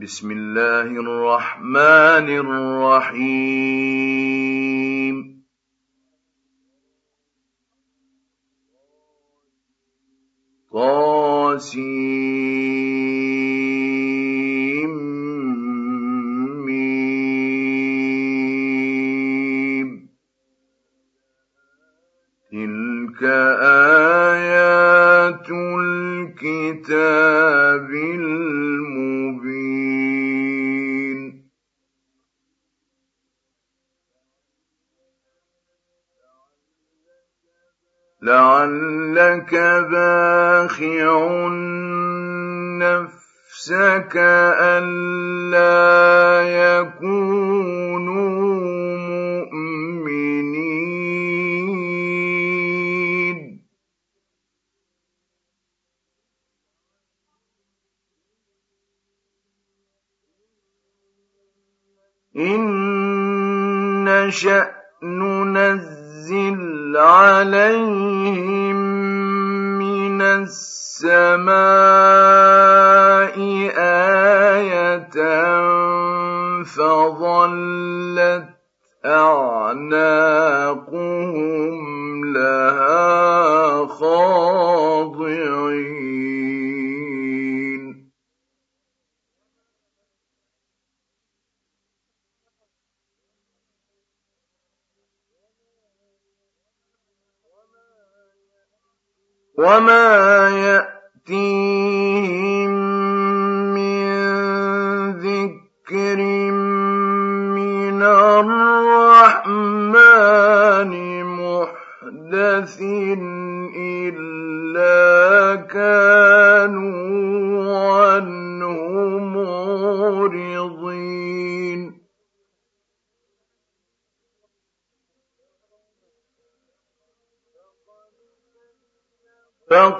بسم الله الرحمن الرحيم. طاسين.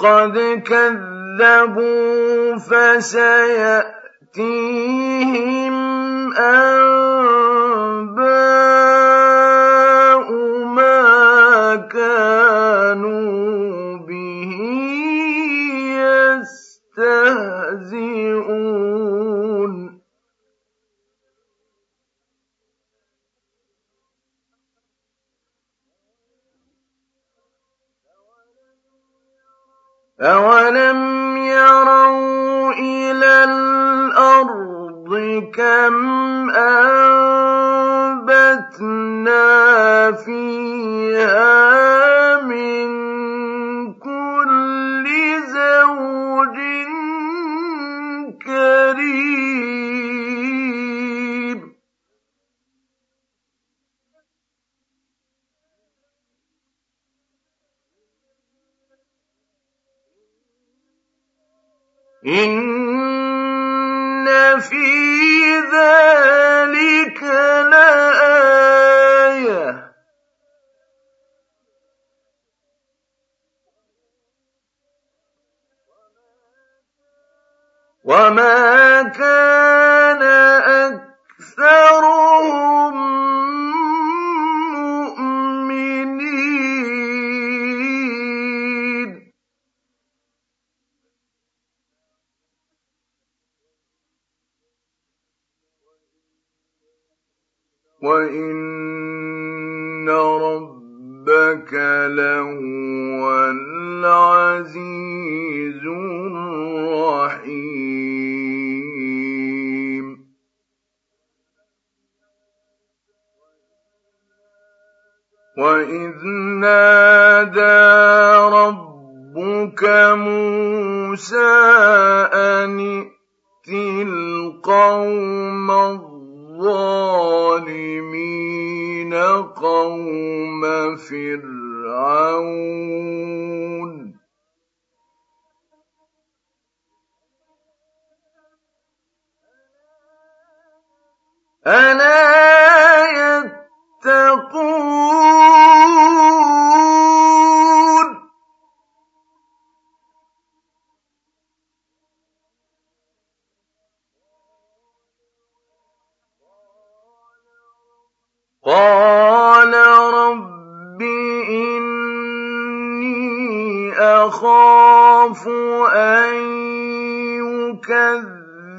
فقد كذبوا فسيأتيهم أَوَلَمْ يَرَوْا إِلَى الْأَرْضِ كَمْ أَنبَتْنَا فِيهَا in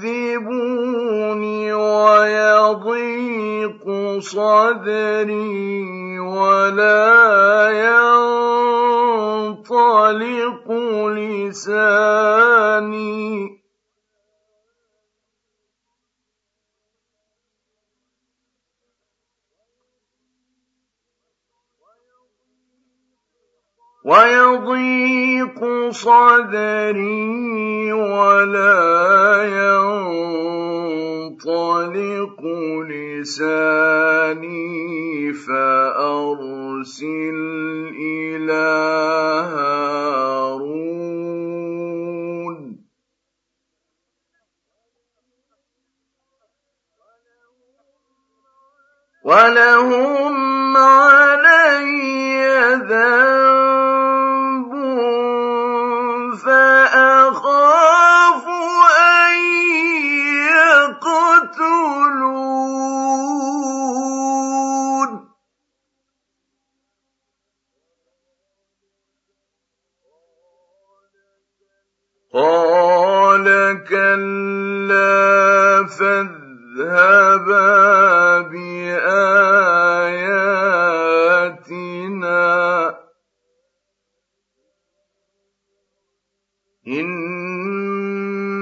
يكذبوني ويضيق صدري ولا ينطلق لساني. ويضيق صدري ولا ينطلق لساني فأرسل إلى هارون. ولهم علي ذنب قال كلا فاذهبا بآياتنا إنا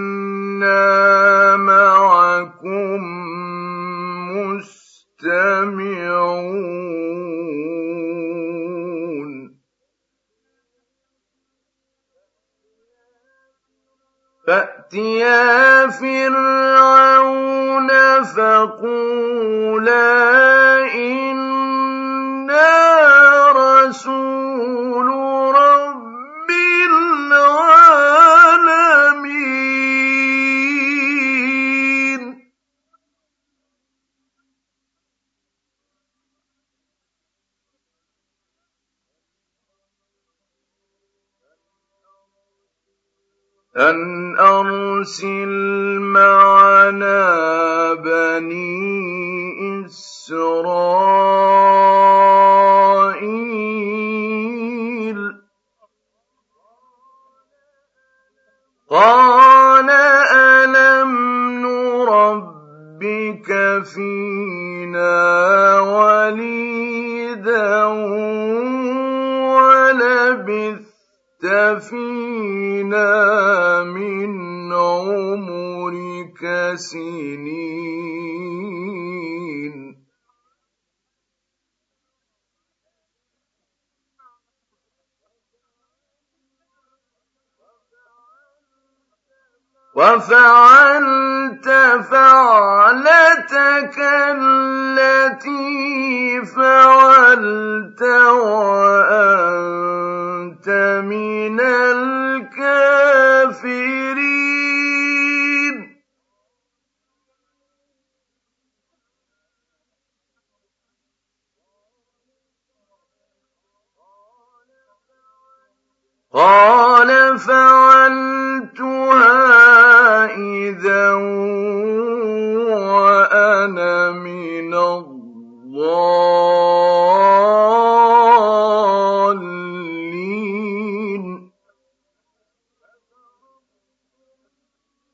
معكم مستمعون فأتيا فرعون فقولا إنا رسول أن أرسل معنا بني إسرائيل. قال ألم نربك فينا وليدا ولبثت فينا من عمرك سنين. وفعلت فعلتك التي فعلت وانت من الكافرين. قال فعلتها إذا وأنا من الضالين.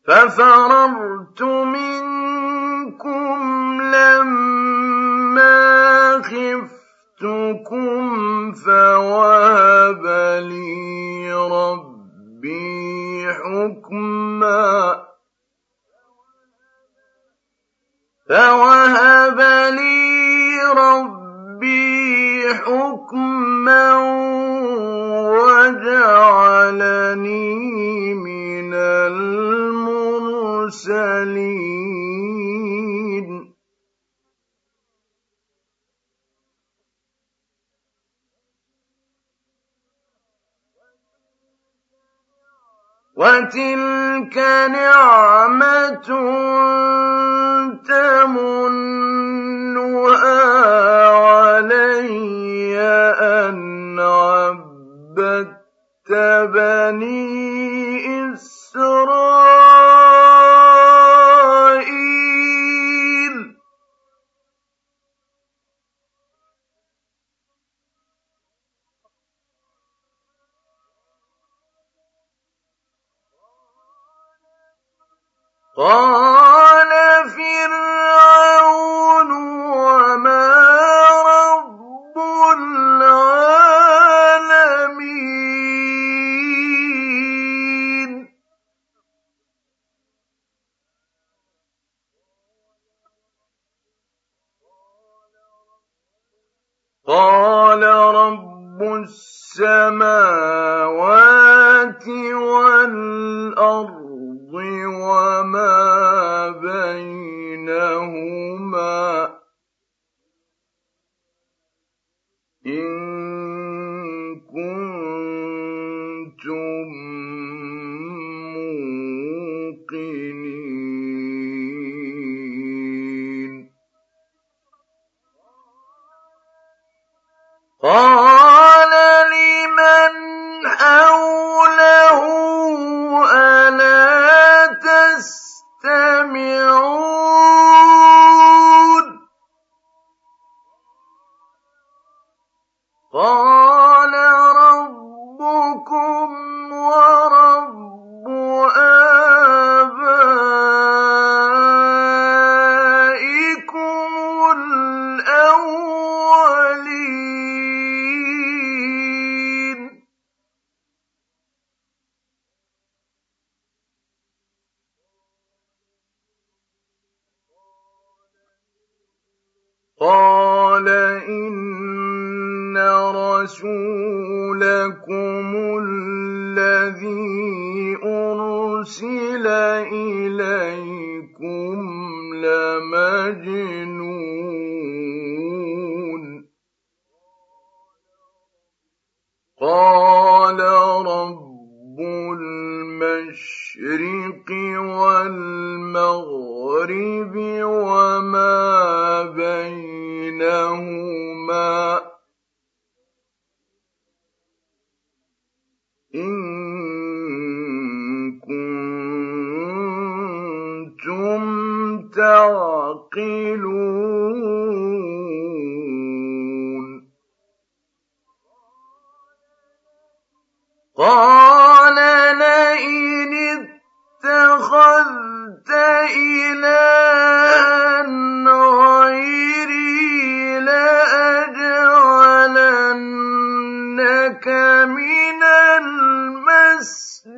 ففررت منكم لما خفتكم فوهب لي ربي حكما فوهب لي ربي حكما وجعلني المرسلين. وتلك نعمة تمنها علي أن عبدت بني إسرائيل. قال قال لئن اتخذت إلها غيري لأجعلنك من المسجد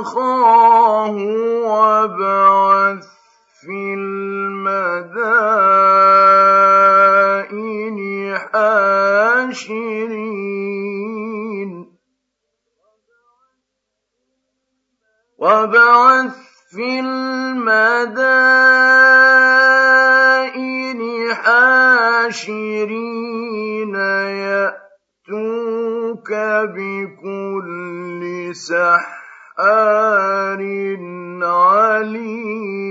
أخاه وابعث في المدائن حاشرين. وابعث في المدائن حاشرين. يأتوك بكل سحر سحار عليم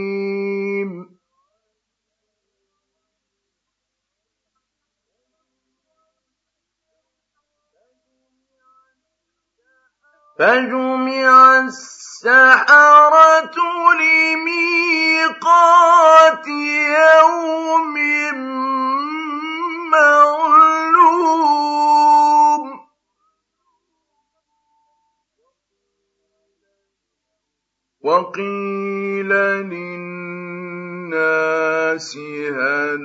فجمع السحرة لميقات يوم معلوم وقيل للناس هل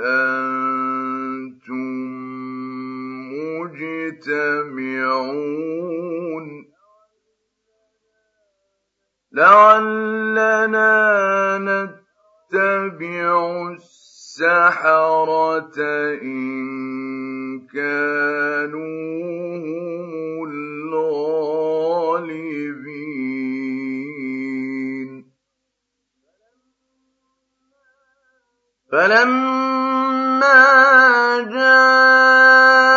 أنتم مجتمعون؟ لعلنا نتبع السحرة إن كانوا هم الغالبين فلما جاء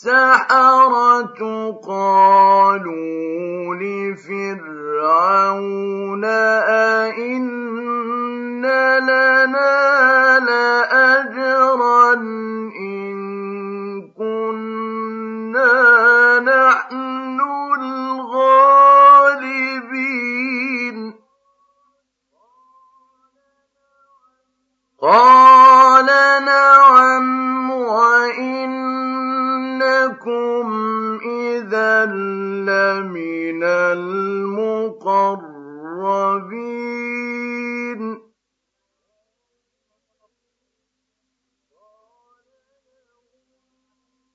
السحرة قالوا لفرعون أئن لنا لأجرا قال نعم وإنكم إذا لمن المقربين.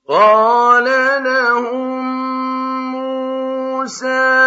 قال لهم موسى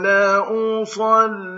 ولأصلبنكم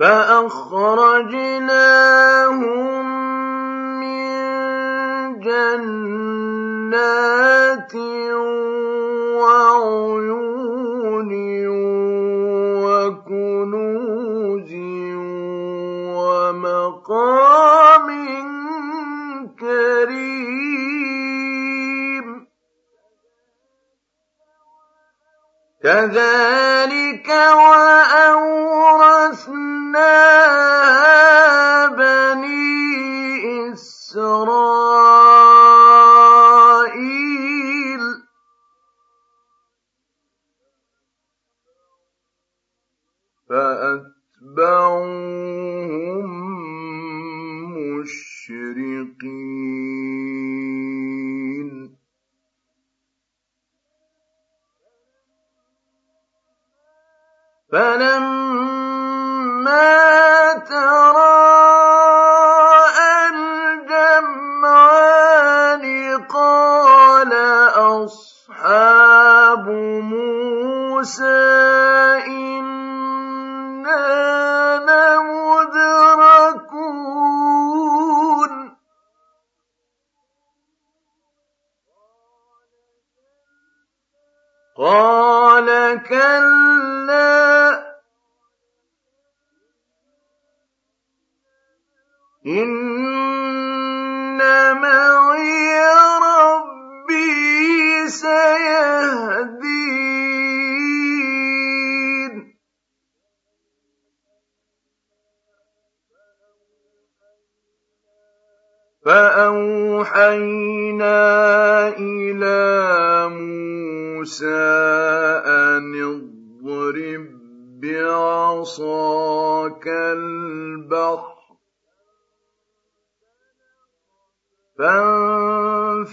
فأخرجناهم من جنات وعيون وكنوز ومقام كريم. كذلك وأورثنا إِذَا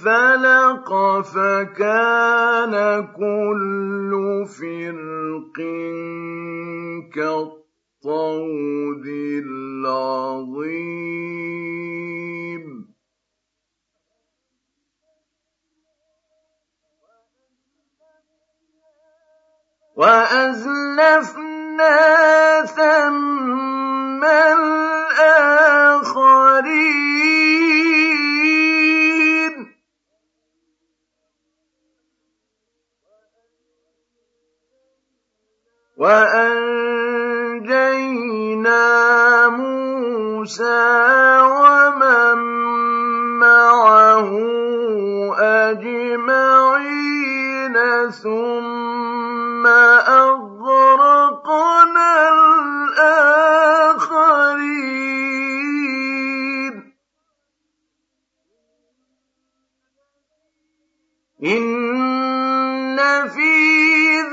فانفلق فكان كل فرق كالطود العظيم وأزلفنا ثم الآخرين وأنجينا موسى ومن معه أجمعين ثم أغرقنا الآخرين. إن في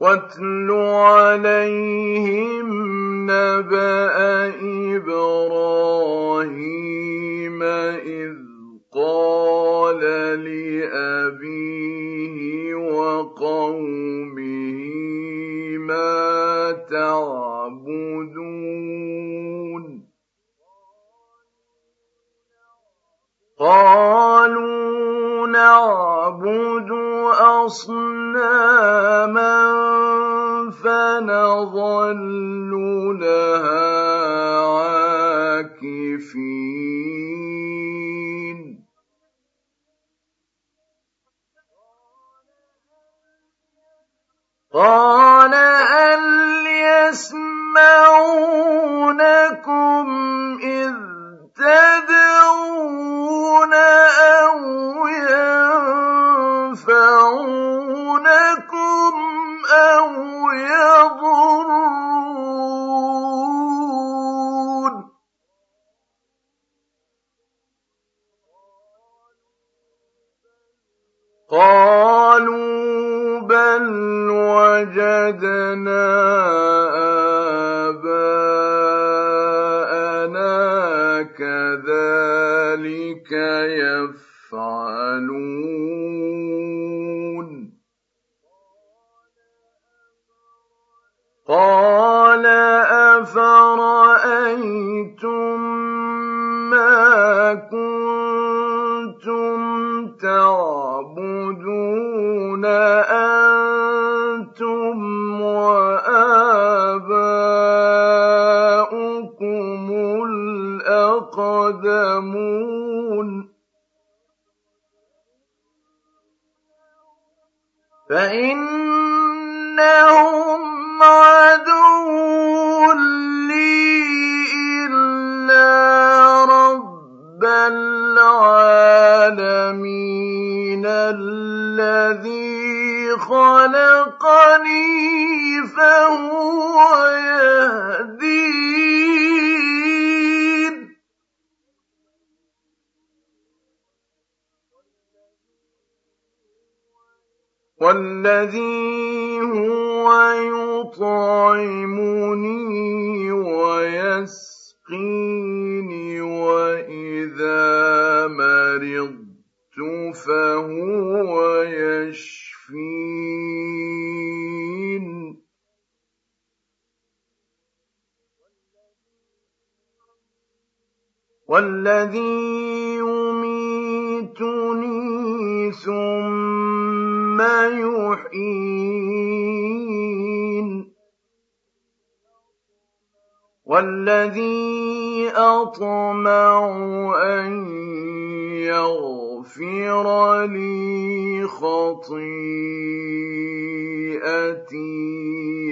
واتل عليهم نبأ إبراهيم إذ قال لأبيه وقومه ما تعبدون قالوا نعبد أصناما فنظل لها عاكفين. قال هل يسمعونكم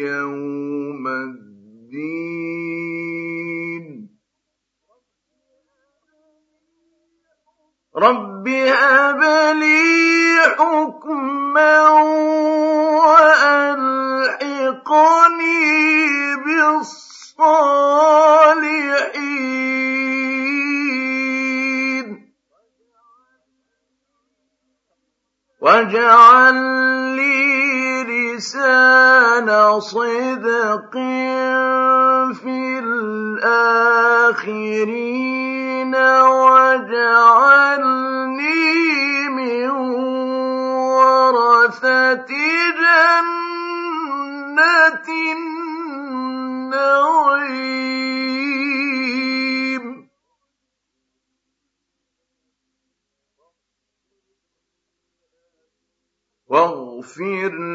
يوم الدين. رب هب لي حكما وألحقني بالصالحين. واجعل لسان صدق في الآخرين واجعلني من ورثة جنة النعيم. واغفر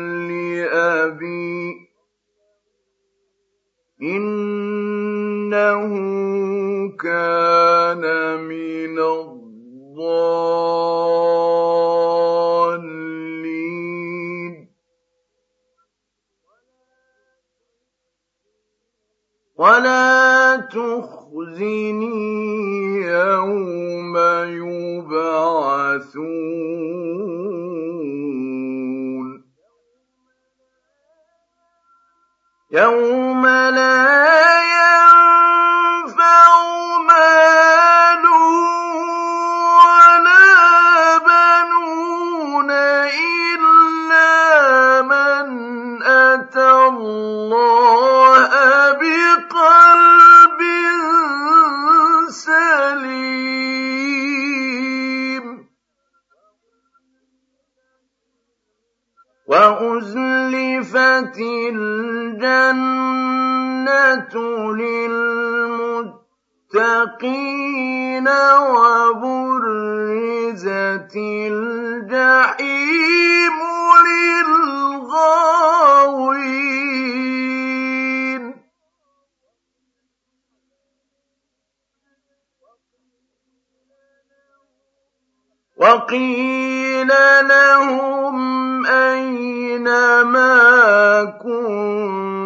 لهم أين ما كنتم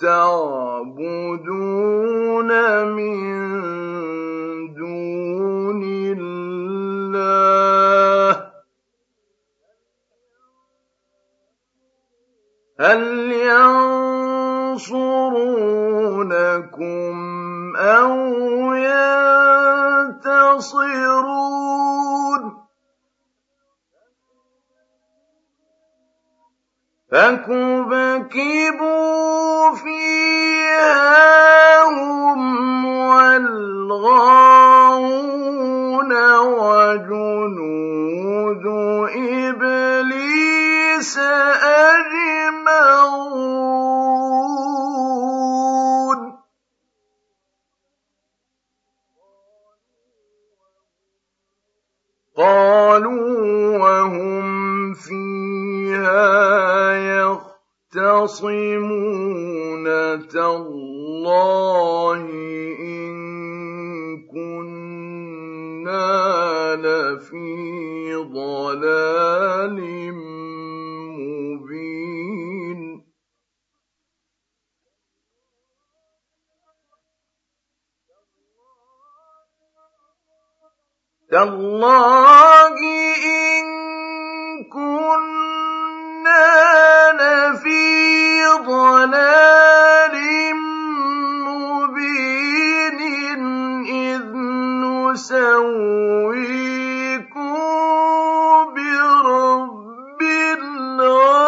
تعبدون فكبكبوا فيها هم والغاوون وجنود إبليس أجمعون يختصمون تالله إن كنا لفي ضلال مبين. تالله إن كنا لفي ضلال مبين إذ نسويكم برب العالمين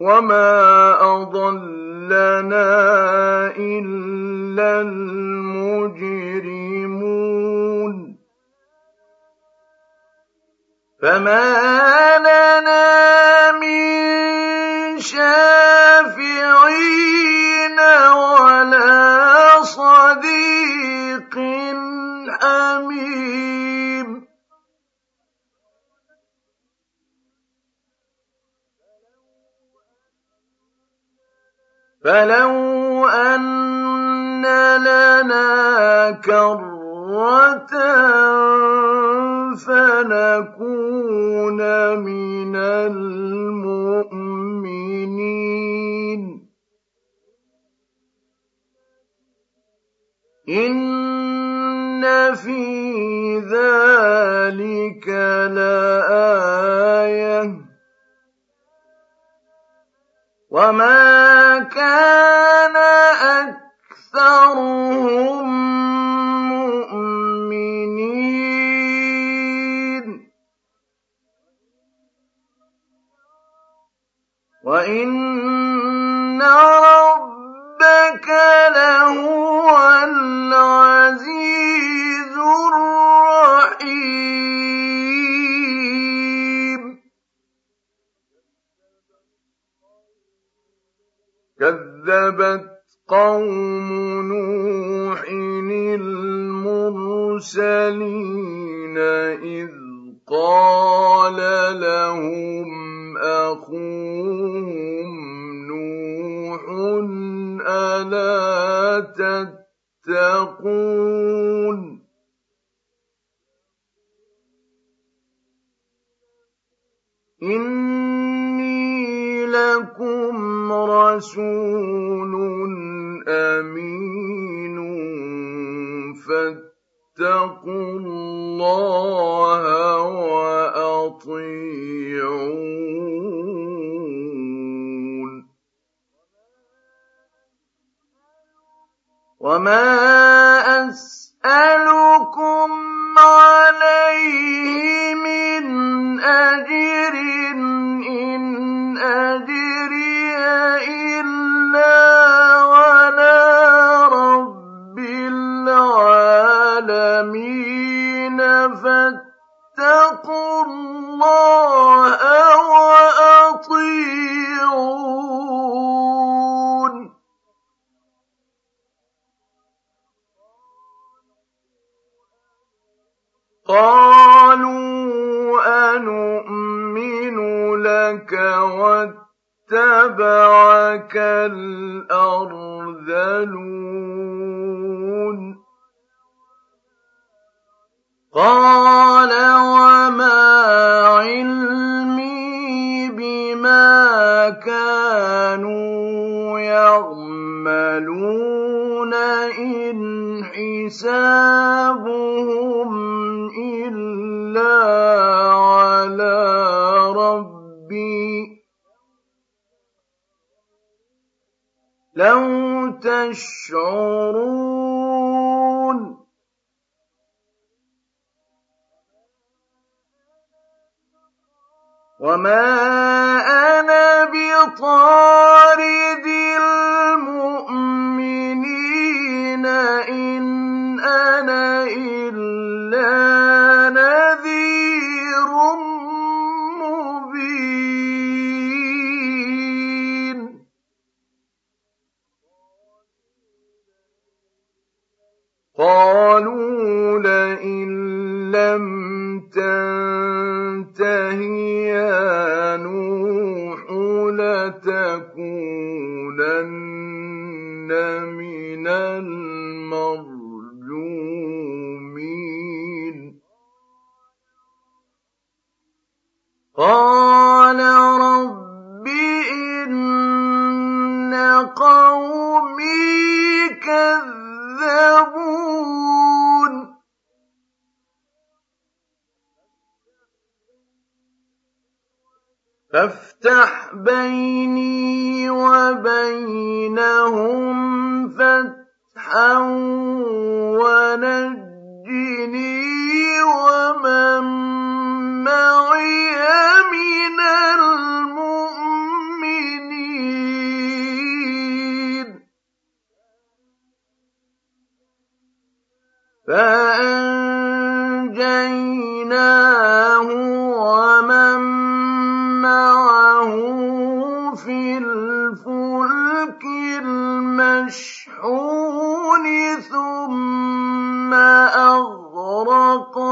وما أضل لنا إلا المجرمون. فما لنا من شافعين ولا صديق حميم فلو أن لنا كرة فنكون من المؤمنين. إن في ذلك لآية. وما كان أكثرهم مؤمنين. وإن ربك لَهُوَ الْعَزِيزُ الرَّحِيمُ. كَذَّبَتْ قَوْمُ نُوحٍ الْمُرْسَلِينَ إِذْ قَالَ لَهُمْ أَخُوهُمْ نُوحٌ أَلَا تَتَّقُونَ؟ إِنِّي لَكُمْ رَسُولٌ أَمِينٌ فَاتَّقُوا اللَّهَ وَأَطِيعُونِ وَمَا أَسْأَلُكُمْ عَلَيْهِ مِنْ أَجْرٍ ۖ إِلَّا رَبِّ الْعَالَمِينَ فَاتَّقُوا اللَّهَ وَأَطِيعُونِ. قَالُوا لَكَ وَاتَّبَعَكَ الْأَرْذَلُونَ قَالَ وَمَا عِلْمِي بِمَا كَانُوا يَعْمَلُونَ إِنْ حِسَابُهُمْ إِلَّا لَوْ تَشْعُرُونَ وَمَا أَنَا بِطَارِدِ الْمُؤْمِنِينَ ۖ إِنْ أَنَا إِلَّا نَذِيرٌ مُّبِينٌ قَالُوا لَئِن لَّمْ تَنتَهِ يَا نُوحُ لَتَكُونَنَّ مِنَ الْمَرْجُومِينَ. قَالَ رَبِّ إِنَّ قَوْمِي كَذَّبُونِ فَافْتَحْ بَيْنِي وَبَيْنَهُمْ فَتْحًا وَنَجِّنِي وَمَن مَّعِيَ مِنَ الْمُؤْمِنِينَ. فَأَنجَيْنَاهُ وَمَن مَّعَهُ فِي الْفُلْكِ الْمَشْحُونِ ثُمَّ أَغْرَقْنَا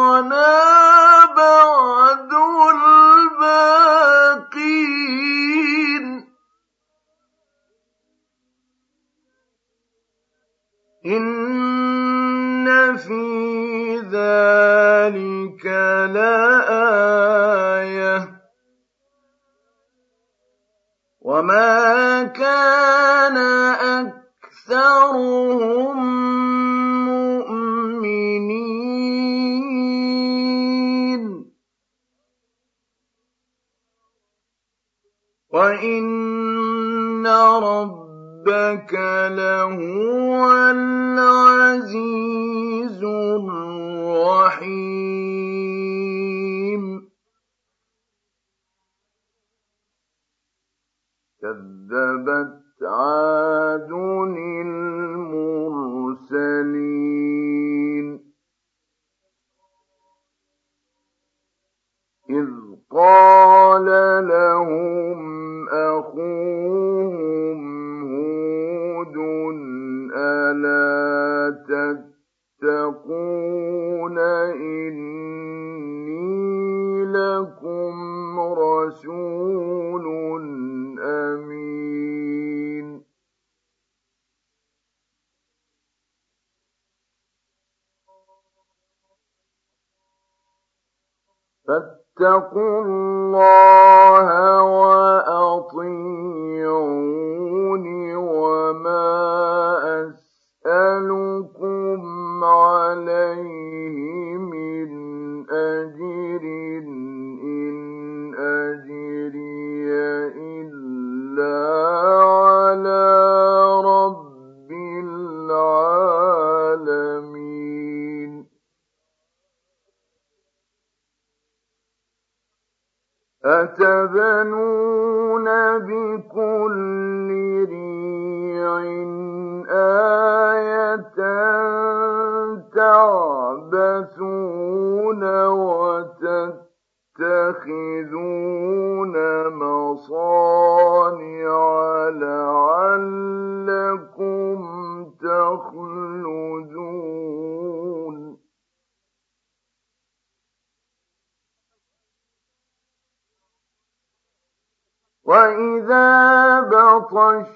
وإذا بطشتم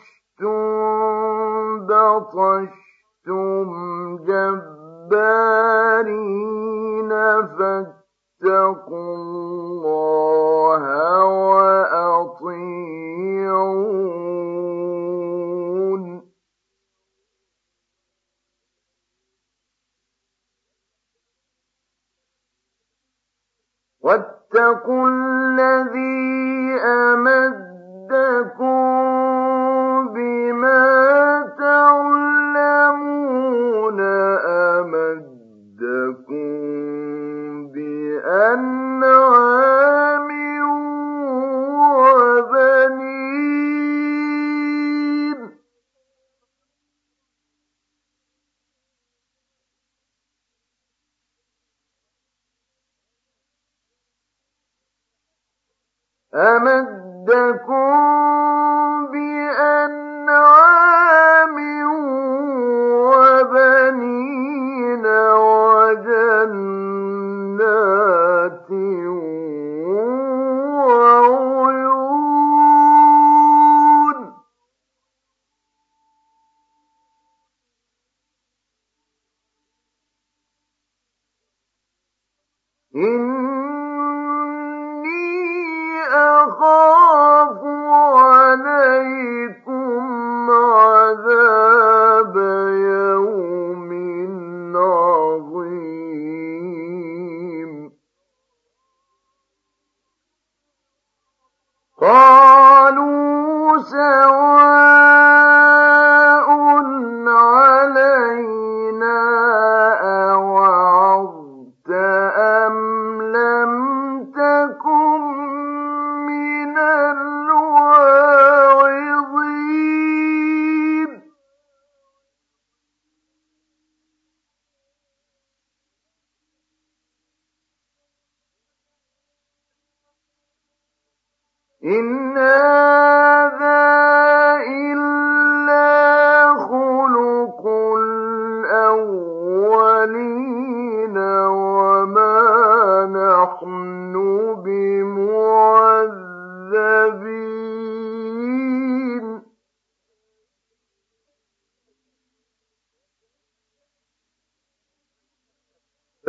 بطشتم جبارين فاتقوا الله وأطيعون What? الذي أمدكم بما أمدكم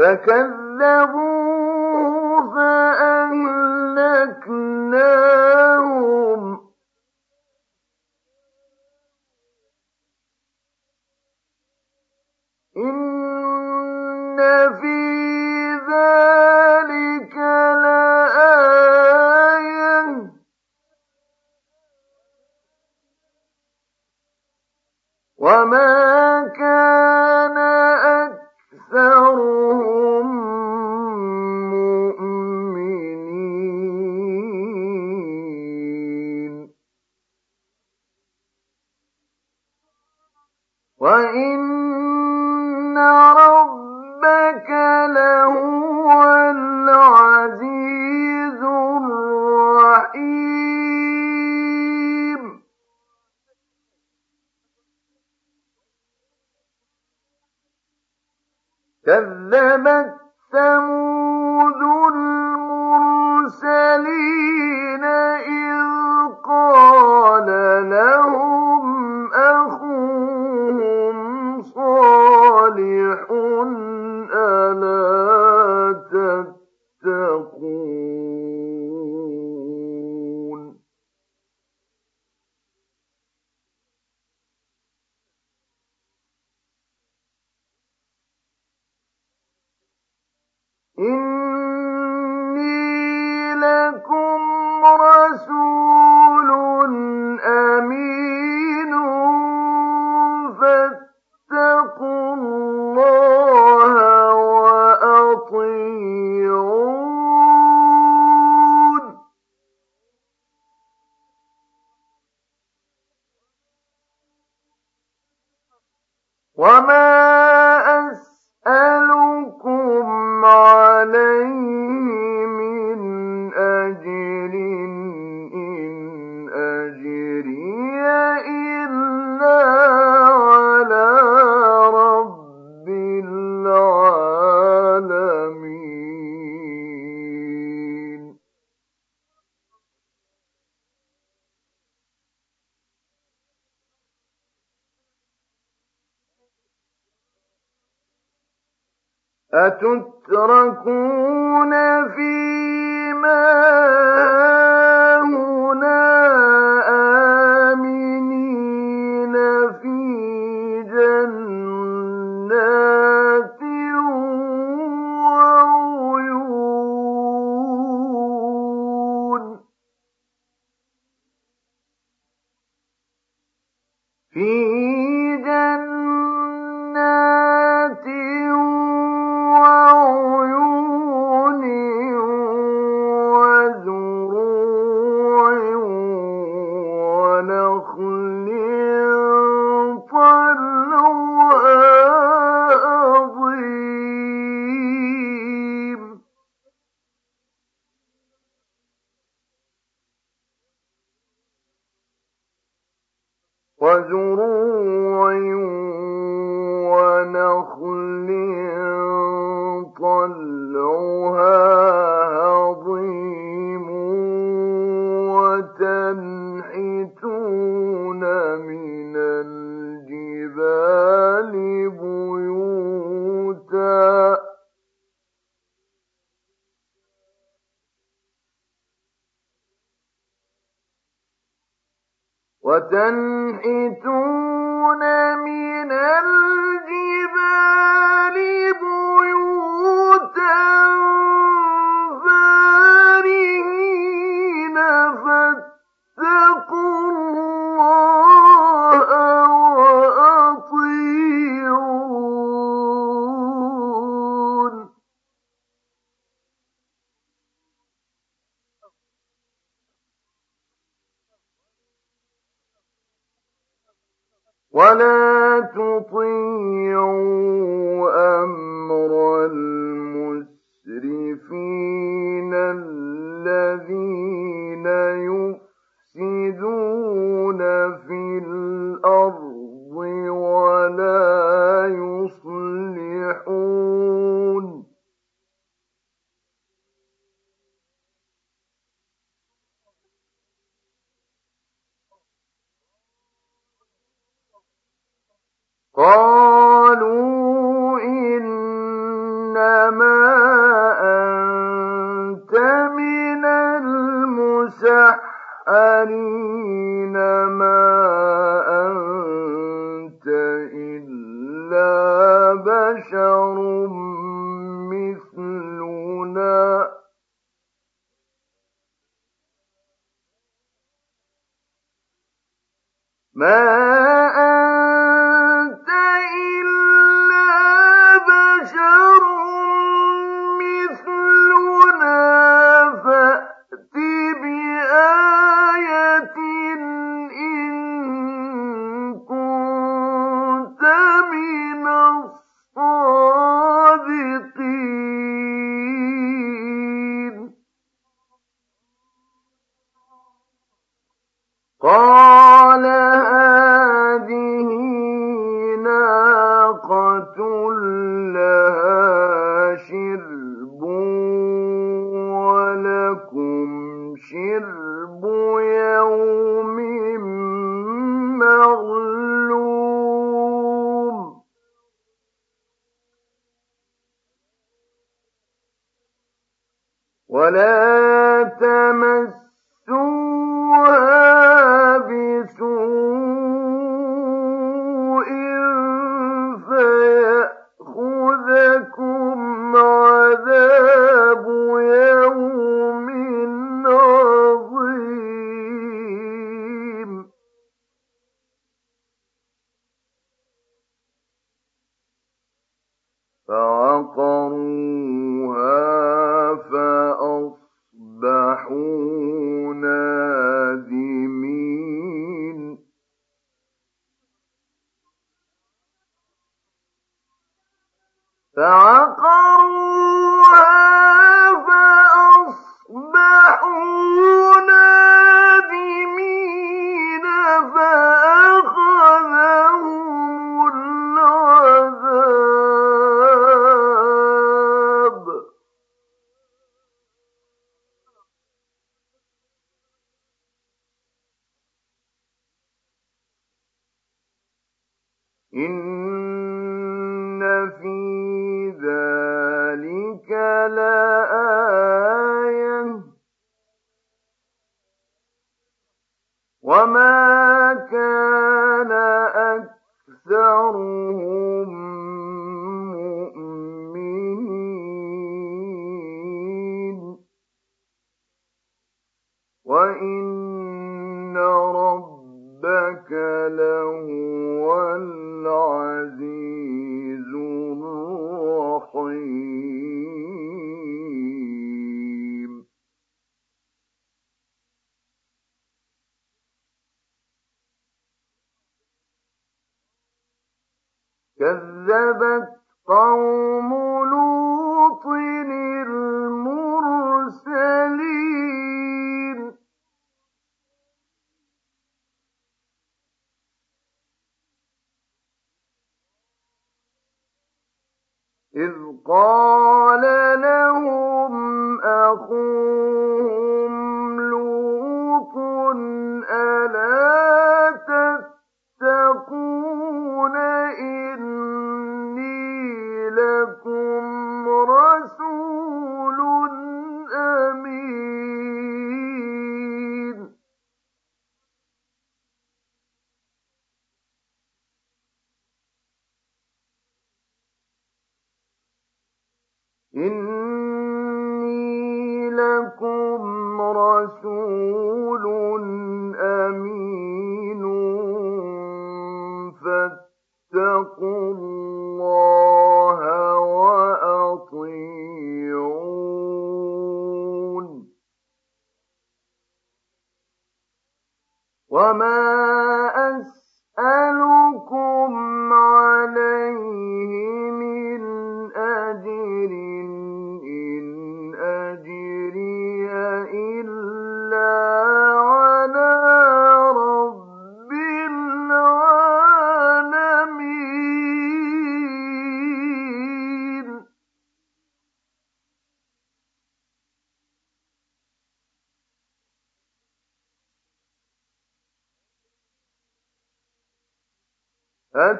فكذب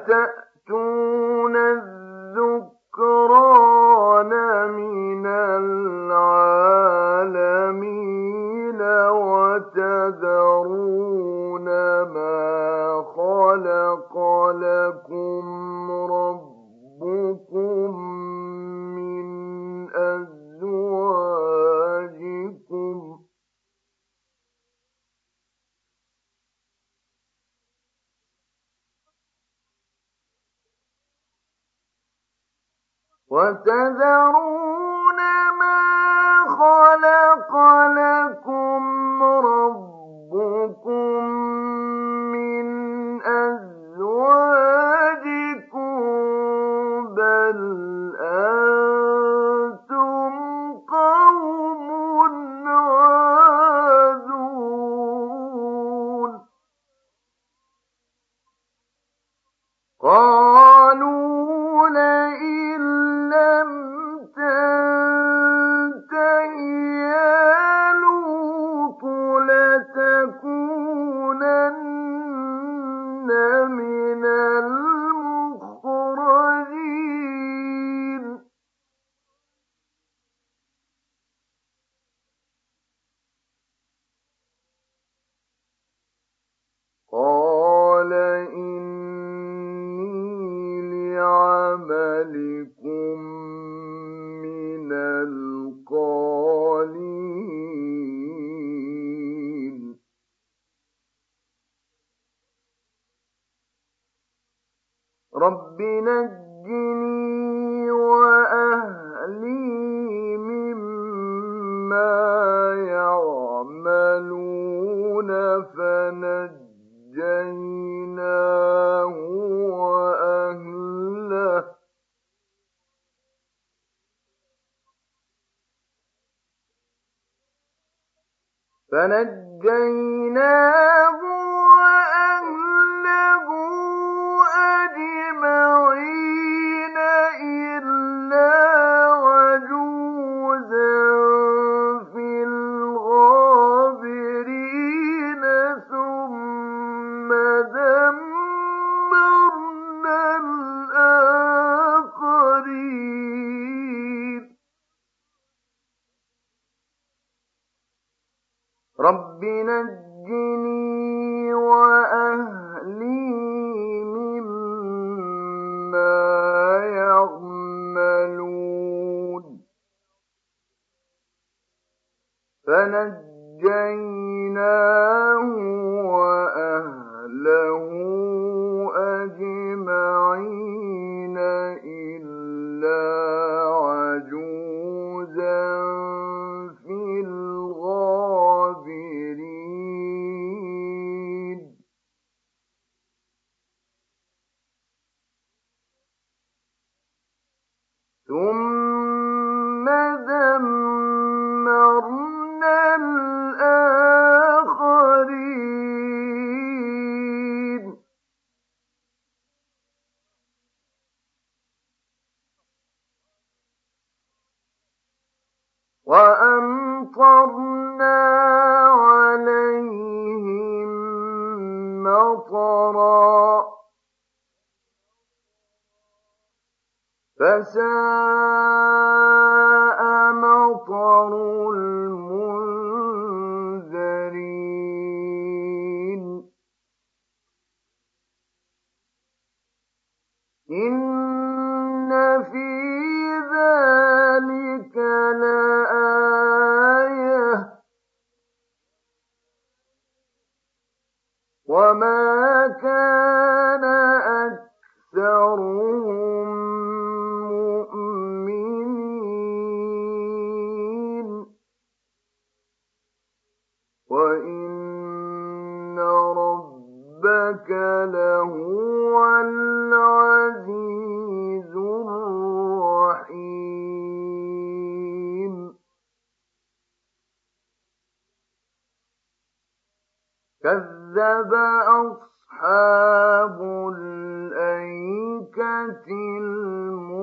chapter كذب أصحاب الأيكة المرسلين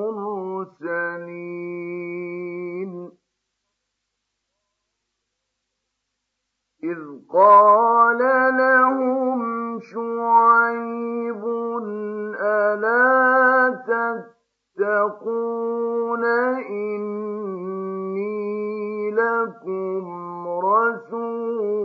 إذ قال لهم شعيب ألا تتقون إني لكم رسول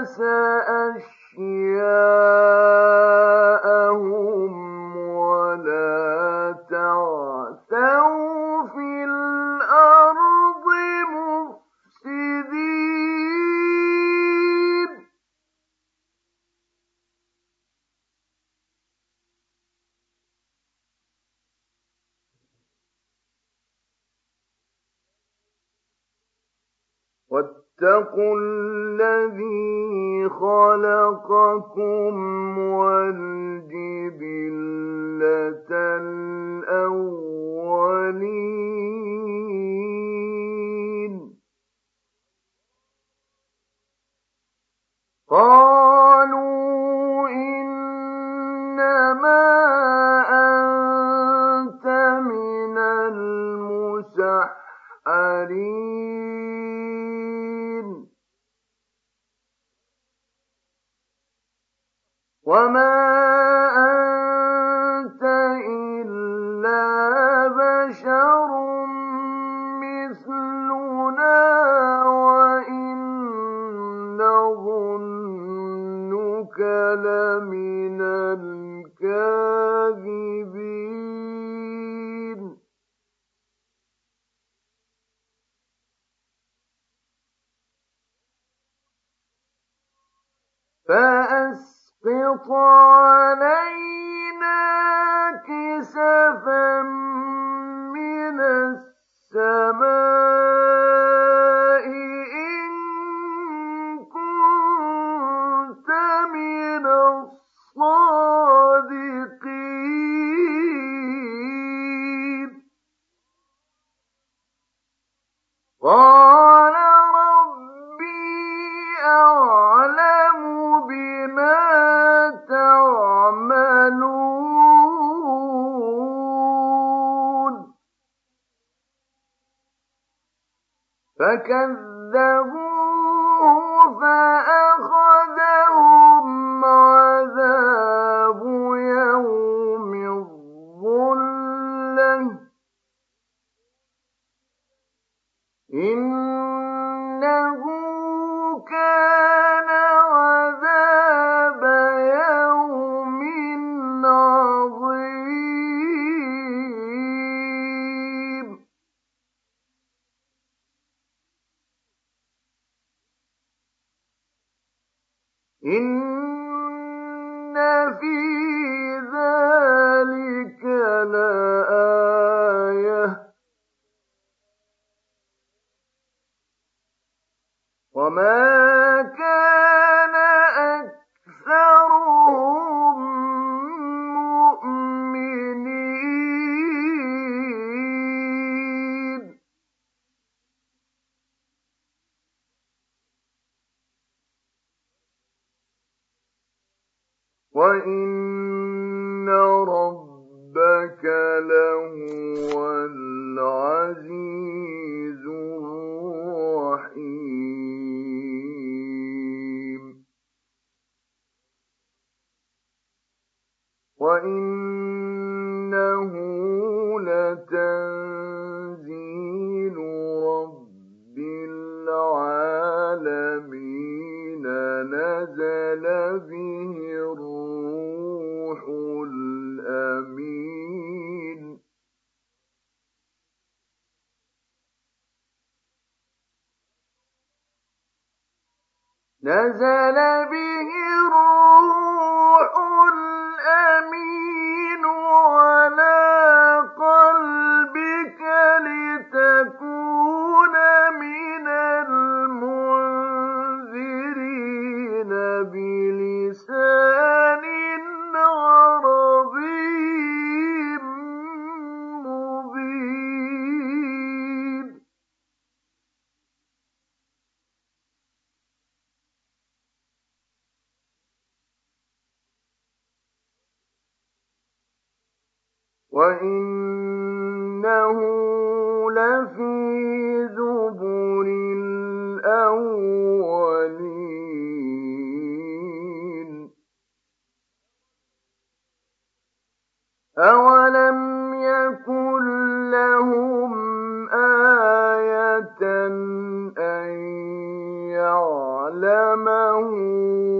واتقوا يعلمه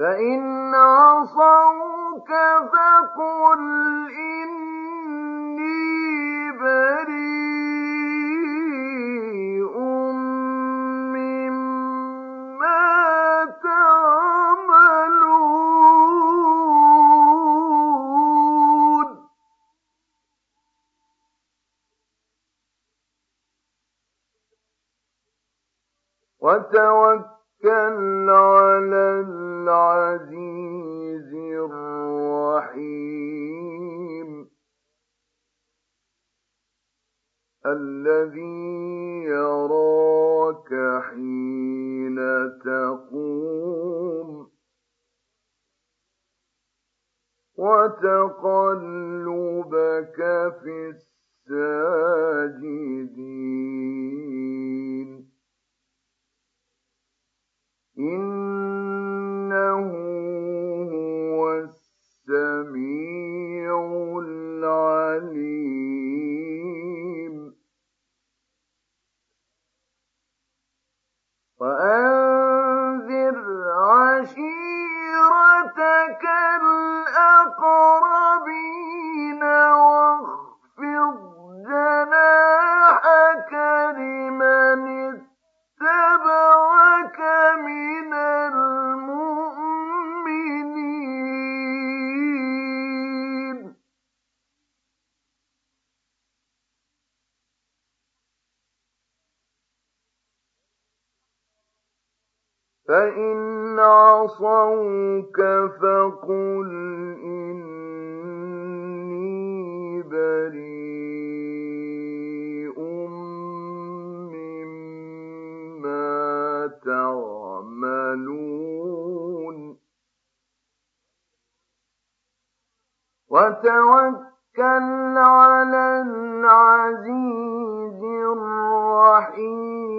فإن عصوك فقل إني بريء مما تعملون. وتوكل توكل على العزيز الرحيم الذي يراك حين تقوم وتقلبك في الساجدين إن عَصَوْكَ فَقُلْ إِنِّي بَرِيءٌ مِّمَّا تَعْمَلُونَ. وَتَوَكَّلْ عَلَى الْعَزِيزِ الرَّحِيمِ.